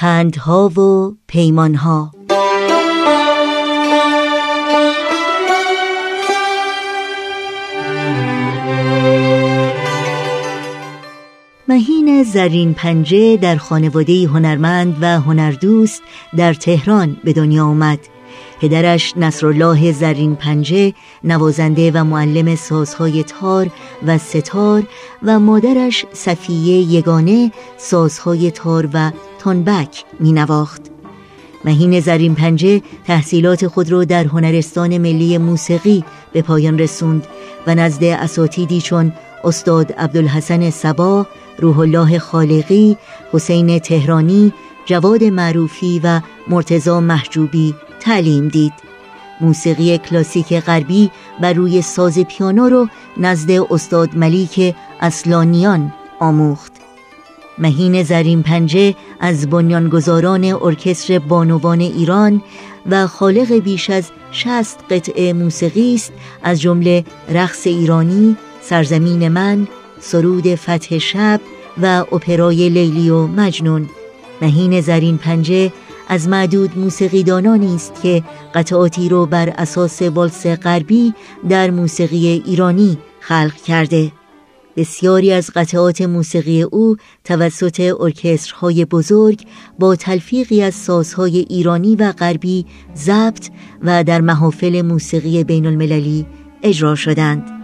پندها و پیمانها. مهین زرین پنجه در خانواده هنرمند و هنردوست در تهران به دنیا آمد. پدرش نصرالله زرین پنجه نوازنده و معلم سازهای تار و ستار و مادرش صفیه یگانه سازهای تار و تنبک می نواخت. مهین زرین پنجه تحصیلات خود را در هنرستان ملی موسیقی به پایان رسوند و نزد اساتیدی چون استاد عبدالحسن سبا، روح الله خالقی، حسین تهرانی، جواد معروفی و مرتزا محجوبی تعلیم دید. موسیقی کلاسیک غربی بر روی ساز پیانو رو نزد استاد ملیک اصلانیان آموخت. مهین زرین پنجه از بنیانگذاران ارکستر بانوان ایران و خالق بیش از شست قطعه موسیقی است از جمله رقص ایرانی، سرزمین من، سرود فتح شب و اپرای لیلی و مجنون. مهین زرین پنجه از معدود موسیقیدانانی است که قطعاتی رو بر اساس والس غربی در موسیقی ایرانی خلق کرده. بسیاری از قطعات موسیقی او توسط ارکسترهای بزرگ با تلفیقی از سازهای ایرانی و غربی ضبط و در محافل موسیقی بین المللی اجرا شدند.